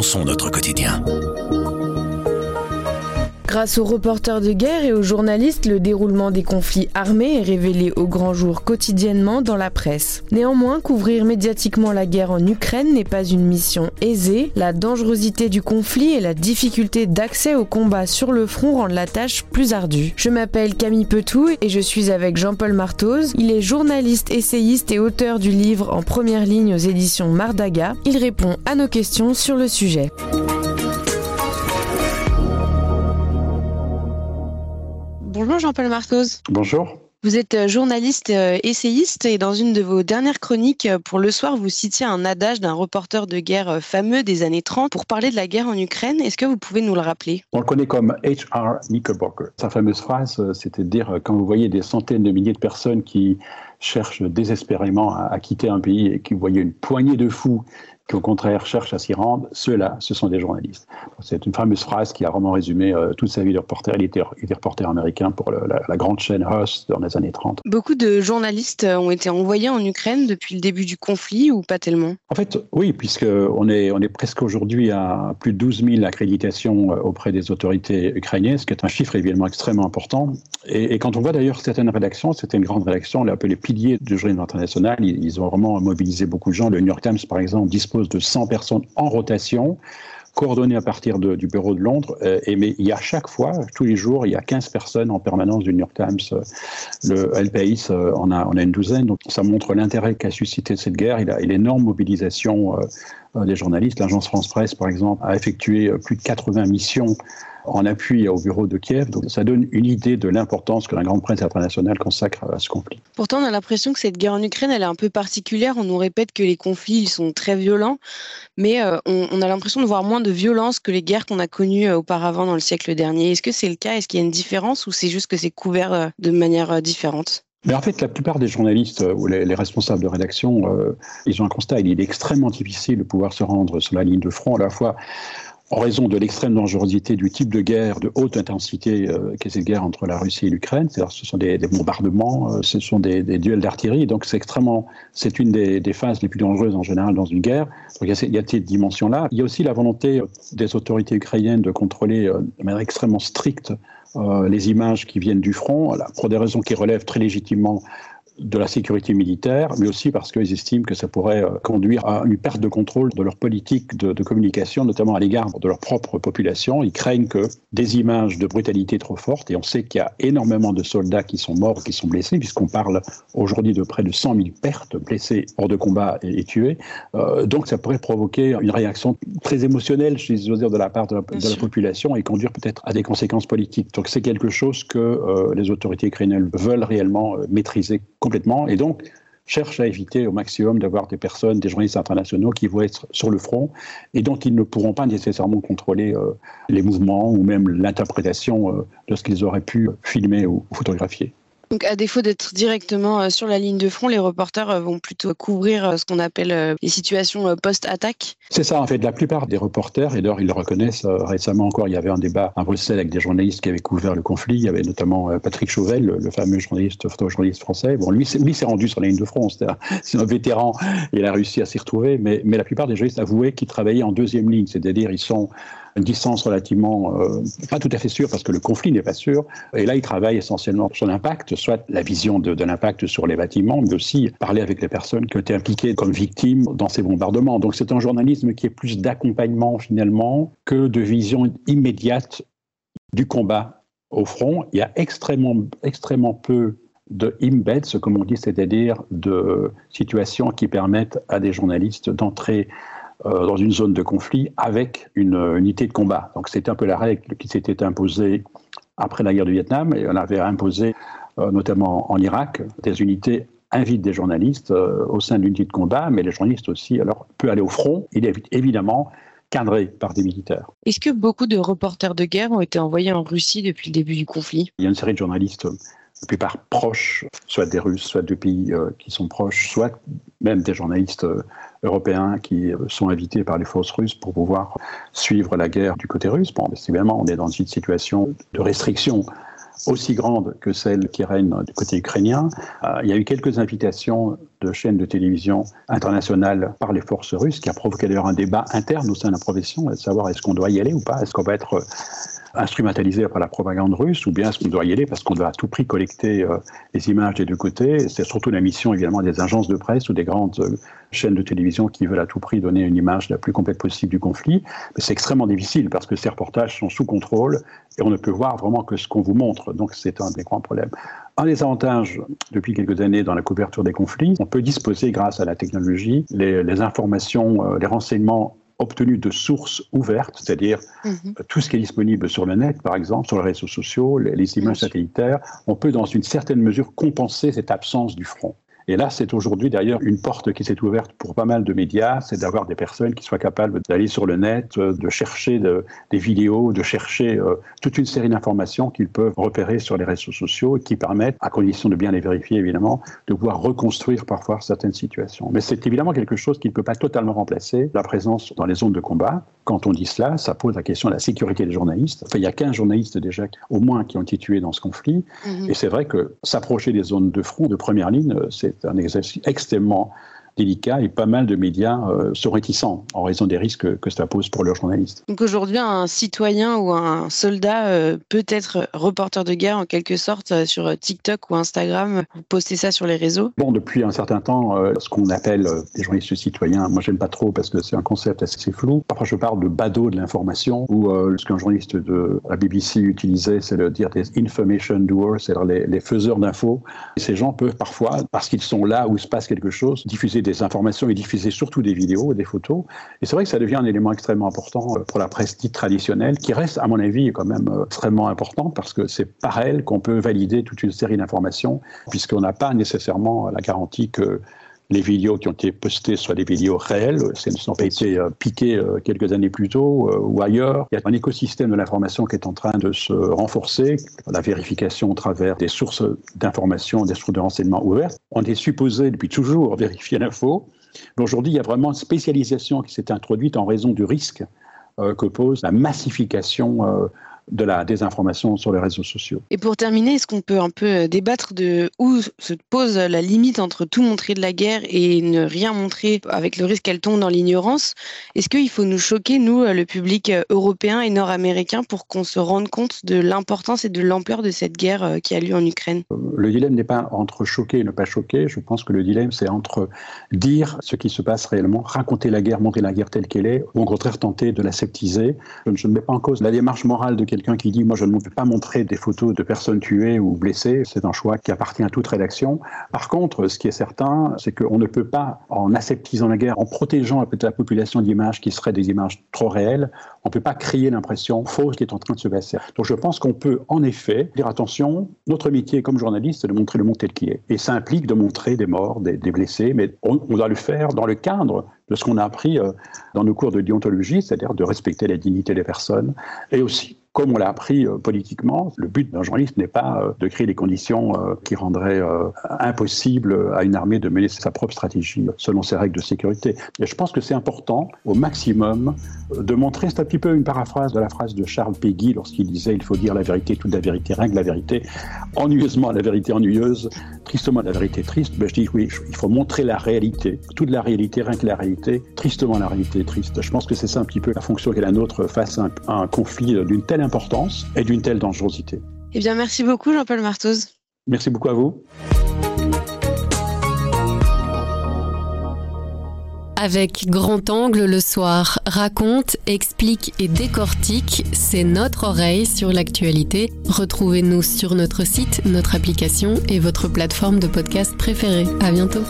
repensons notre quotidien. Grâce aux reporters de guerre et aux journalistes, le déroulement des conflits armés est révélé au grand jour quotidiennement dans la presse. Néanmoins, couvrir médiatiquement la guerre en Ukraine n'est pas une mission aisée. La dangerosité du conflit et la difficulté d'accès au combat sur le front rendent la tâche plus ardue. Je m'appelle Camille Petou et je suis avec Jean-Paul Martoz. Il est journaliste, essayiste et auteur du livre En première ligne aux éditions Mardaga. Il répond à nos questions sur le sujet. Bonjour Jean-Paul Martos. Bonjour. Vous êtes euh, journaliste euh, essayiste et dans une de vos dernières chroniques euh, pour Le Soir, vous citiez un adage d'un reporter de guerre fameux des années 30 pour parler de la guerre en Ukraine. Est-ce que vous pouvez nous le rappeler? On le connaît comme H.R. Knickerbocker. Sa fameuse phrase, c'était de dire quand vous voyez des centaines de milliers de personnes qui cherchent désespérément à, à quitter un pays et qui voyaient une poignée de fous qui au contraire cherchent à s'y rendre, ceux-là, ce sont des journalistes. C'est une fameuse phrase qui a vraiment résumé euh, toute sa vie de reporter. Il était, reporter américain pour la, grande chaîne Hearst dans les années 30. Beaucoup de journalistes euh, ont été envoyés en Ukraine depuis le début du conflit ou pas tellement? En fait, oui, puisqu'on est, on est presque aujourd'hui à plus de 12 000 accréditations euh, auprès des autorités ukrainiennes, ce qui est un chiffre évidemment extrêmement important. Et, quand on voit d'ailleurs certaines rédactions, certaines grandes rédactions, on les piliers du journalisme international, ils, ils ont vraiment mobilisé beaucoup de gens. Le New York Times, par exemple, dispose de 100 personnes en rotation coordonnées à partir du bureau de Londres. Euh, et, mais il y a chaque fois, tous les jours, il y a 15 personnes en permanence du New York Times. Euh, le El País euh, on a, on a une douzaine. Donc ça montre l'intérêt qu'a suscité cette guerre et l'énorme mobilisation des journalistes. L'agence France Presse, par exemple, a effectué plus de 80 missions en appui au bureau de Kiev. Donc ça donne une idée de l'importance que la grande presse internationale consacre à ce conflit. Pourtant, on a l'impression que cette guerre en Ukraine, elle est un peu particulière. On nous répète que les conflits, ils sont très violents, mais euh, on, a l'impression de voir moins de violence que les guerres qu'on a connues euh, auparavant dans le siècle dernier. Est-ce que c'est le cas? Est-ce qu'il y a une différence ou c'est juste que c'est couvert euh, de manière différente? Mais en fait, la plupart des journalistes ou les, responsables de rédaction, ils ont un constat. Il est extrêmement difficile de pouvoir se rendre sur la ligne de front, à la fois en raison de l'extrême dangerosité du type de guerre de haute intensité euh, qu'est cette guerre entre la Russie et l'Ukraine. C'est-à-dire, ce sont des, bombardements, euh, ce sont des, duels d'artillerie. Donc, c'est extrêmement, c'est une des, phases les plus dangereuses en général dans une guerre. Donc, il y a, il y a cette dimension-là. Il y a aussi la volonté des autorités ukrainiennes de contrôler euh, de manière extrêmement stricte les images qui viennent du front, pour des raisons qui relèvent très légitimement de la sécurité militaire, mais aussi parce qu'ils estiment que ça pourrait euh, conduire à une perte de contrôle de leur politique de, communication, notamment à l'égard de leur propre population. Ils craignent que des images de brutalité trop fortes, et on sait qu'il y a énormément de soldats qui sont morts, qui sont blessés, puisqu'on parle aujourd'hui de près de 100 000 pertes, blessés hors de combat et, tués. Euh, donc ça pourrait provoquer une réaction très émotionnelle, je dire, de la part de la, population et conduire peut-être à des conséquences politiques. Donc c'est quelque chose que euh, les autorités ukrainiennes veulent réellement maîtriser complètement et donc cherchent à éviter au maximum d'avoir des personnes, des journalistes internationaux qui vont être sur le front et dont ils ne pourront pas nécessairement contrôler euh, les mouvements ou même l'interprétation euh, de ce qu'ils auraient pu filmer ou photographier. Donc, à défaut d'être directement euh, sur la ligne de front, les reporters euh, vont plutôt couvrir euh, ce qu'on appelle les situations post-attaque. C'est ça, en fait. La plupart des reporters, et d'ailleurs, ils le reconnaissent. Récemment encore, il y avait un débat à Bruxelles avec des journalistes qui avaient couvert le conflit. Il y avait notamment Patrick Chauvel, le, fameux journaliste, photojournaliste français. Bon, lui, lui s'est rendu sur la ligne de front. C'est un, vétéran. Il a réussi à s'y retrouver. Mais la plupart des journalistes avouaient qu'ils travaillaient en deuxième ligne. C'est-à-dire, ils sont une distance relativement euh, pas tout à fait sûre parce que le conflit n'est pas sûr. Et là, il travaille essentiellement sur l'impact, soit la vision de, l'impact sur les bâtiments, mais aussi parler avec les personnes qui ont été impliquées comme victimes dans ces bombardements. Donc c'est un journalisme qui est plus d'accompagnement finalement que de vision immédiate du combat au front. Il y a extrêmement, extrêmement peu de embeds, comme on dit, c'est-à-dire de situations qui permettent à des journalistes d'entrer euh, dans une zone de conflit avec une unité de combat. Donc c'était un peu la règle qui s'était imposée après la guerre du Vietnam et on avait imposé euh, notamment en Irak des unités invitent des journalistes euh, au sein de l'unité de combat, mais les journalistes aussi alors peuvent aller au front. Il est évidemment cadré par des militaires. Est-ce que beaucoup de reporters de guerre ont été envoyés en Russie depuis le début du conflit? Il y a une série de journalistes la plupart proches, soit des Russes, soit de pays qui sont proches, soit même des journalistes européens qui sont invités par les forces russes pour pouvoir suivre la guerre du côté russe. Bon, évidemment, on est dans une situation de restriction aussi grande que celle qui règne du côté ukrainien. Euh, il y a eu quelques invitations de chaînes de télévision internationales par les forces russes, qui a provoqué d'ailleurs un débat interne au sein de la profession, de savoir est-ce qu'on doit y aller ou pas, est-ce qu'on va être instrumentalisé par la propagande russe, ou bien est-ce qu'on doit y aller parce qu'on doit à tout prix collecter euh, les images des deux côtés? C'est surtout la mission évidemment des agences de presse ou des grandes euh, chaînes de télévision qui veulent à tout prix donner une image la plus complète possible du conflit. C'est extrêmement difficile parce que ces reportages sont sous contrôle et on ne peut voir vraiment que ce qu'on vous montre. Donc c'est un des grands problèmes. Un des avantages depuis quelques années dans la couverture des conflits, on peut disposer grâce à la technologie les, les informations, euh, les renseignements obtenu de sources ouvertes, c'est-à-dire mhm. tout ce qui est disponible sur le net, par exemple, sur les réseaux sociaux, les, images satellitaires, on peut dans une certaine mesure compenser cette absence du front. Et là, c'est aujourd'hui d'ailleurs une porte qui s'est ouverte pour pas mal de médias, c'est d'avoir des personnes qui soient capables d'aller sur le net, euh, de chercher des vidéos, de chercher euh, toute une série d'informations qu'ils peuvent repérer sur les réseaux sociaux et qui permettent, à condition de bien les vérifier évidemment, de pouvoir reconstruire parfois certaines situations. Mais c'est évidemment quelque chose qui ne peut pas totalement remplacer la présence dans les zones de combat. Quand on dit cela, ça pose la question de la sécurité des journalistes. Enfin, il y a 15 journalistes déjà, au moins, qui ont été tués dans ce conflit. Mhm. Et c'est vrai que s'approcher des zones de front, de première ligne, c'est un exercice extrêmement délicat et pas mal de médias euh, sont réticents en raison des risques que cela pose pour leurs journalistes. Donc aujourd'hui, un citoyen ou un soldat euh, peut être reporter de guerre en quelque sorte euh, sur TikTok ou Instagram. Vous postez ça sur les réseaux? Bon, depuis un certain temps, ce qu'on appelle des journalistes citoyens, moi j'aime pas trop parce que c'est un concept assez flou. Parfois je parle de badaud de l'information ou ce qu'un journaliste de la BBC utilisait, c'est de dire des information doers, c'est-à-dire les, les faiseurs d'infos. Ces gens peuvent parfois, parce qu'ils sont là où se passe quelque chose, diffuser des des informations et diffuser surtout des vidéos, des photos. Et c'est vrai que ça devient un élément extrêmement important euh, pour la presse dite traditionnelle, qui reste, à mon avis, quand même euh, extrêmement important parce que c'est par elle qu'on peut valider toute une série d'informations, puisqu'on n'a pas nécessairement la garantie que les vidéos qui ont été postées soient des vidéos réelles, elles ne sont pas été euh, piquées euh, quelques années plus tôt euh, ou ailleurs. Il y a un écosystème de l'information qui est en train de se renforcer, la vérification au travers des sources d'information, des sources de renseignement ouvertes. On est supposé depuis toujours vérifier l'info. Mais aujourd'hui, il y a vraiment une spécialisation qui s'est introduite en raison du risque que pose la massification de la désinformation sur les réseaux sociaux. Et pour terminer, est-ce qu'on peut un peu euh, débattre de où se pose la limite entre tout montrer de la guerre et ne rien montrer avec le risque qu'elle tombe dans l'ignorance? Est-ce qu'il faut nous choquer, nous, euh, le public euh, européen et nord-américain, pour qu'on se rende compte de l'importance et de l'ampleur de cette guerre qui a lieu en Ukraine? Le dilemme n'est pas entre choquer et ne pas choquer. Je pense que le dilemme, c'est entre dire ce qui se passe réellement, raconter la guerre, montrer la guerre telle qu'elle est, ou au contraire tenter de l'aseptiser. Je ne mets pas en cause la démarche morale de quelqu'un quelqu'un qui dit moi je ne peux pas montrer des photos de personnes tuées ou blessées, c'est un choix qui appartient à toute rédaction. Par contre, ce qui est certain, c'est qu'on ne peut pas, en aseptisant la guerre, en protégeant la population d'images qui seraient des images trop réelles, on ne peut pas créer l'impression fausse qui est en train de se passer. Donc je pense qu'on peut en effet dire attention, notre métier comme journaliste, c'est de montrer le monde tel qu'il est. Et ça implique de montrer des morts, des, blessés, mais on, on doit le faire dans le cadre de ce qu'on a appris euh, dans nos cours de déontologie, c'est-à-dire de respecter la dignité des personnes, et aussi comme on l'a appris euh, politiquement, le but d'un journaliste n'est pas euh, de créer des conditions qui rendraient impossible à une armée de mener sa propre stratégie selon ses règles de sécurité. Et je pense que c'est important au maximum de montrer, c'est un petit peu une paraphrase de la phrase de Charles Péguy lorsqu'il disait il faut dire la vérité, toute la vérité, rien que la vérité, ennuyeusement la vérité ennuyeuse, tristement la vérité triste. Ben, je dis oui, il faut montrer la réalité, toute la réalité, rien que la réalité, tristement la réalité triste. Je pense que c'est ça un petit peu la fonction qu'est la nôtre face à un, à un conflit d'une telle importance et d'une telle dangerosité. Eh bien, merci beaucoup, Jean-Paul Martoz. Merci beaucoup à vous. Avec Grand Angle le soir, raconte, explique et décortique, c'est notre oreille sur l'actualité. Retrouvez-nous sur notre site, notre application et votre plateforme de podcast préférée. À bientôt.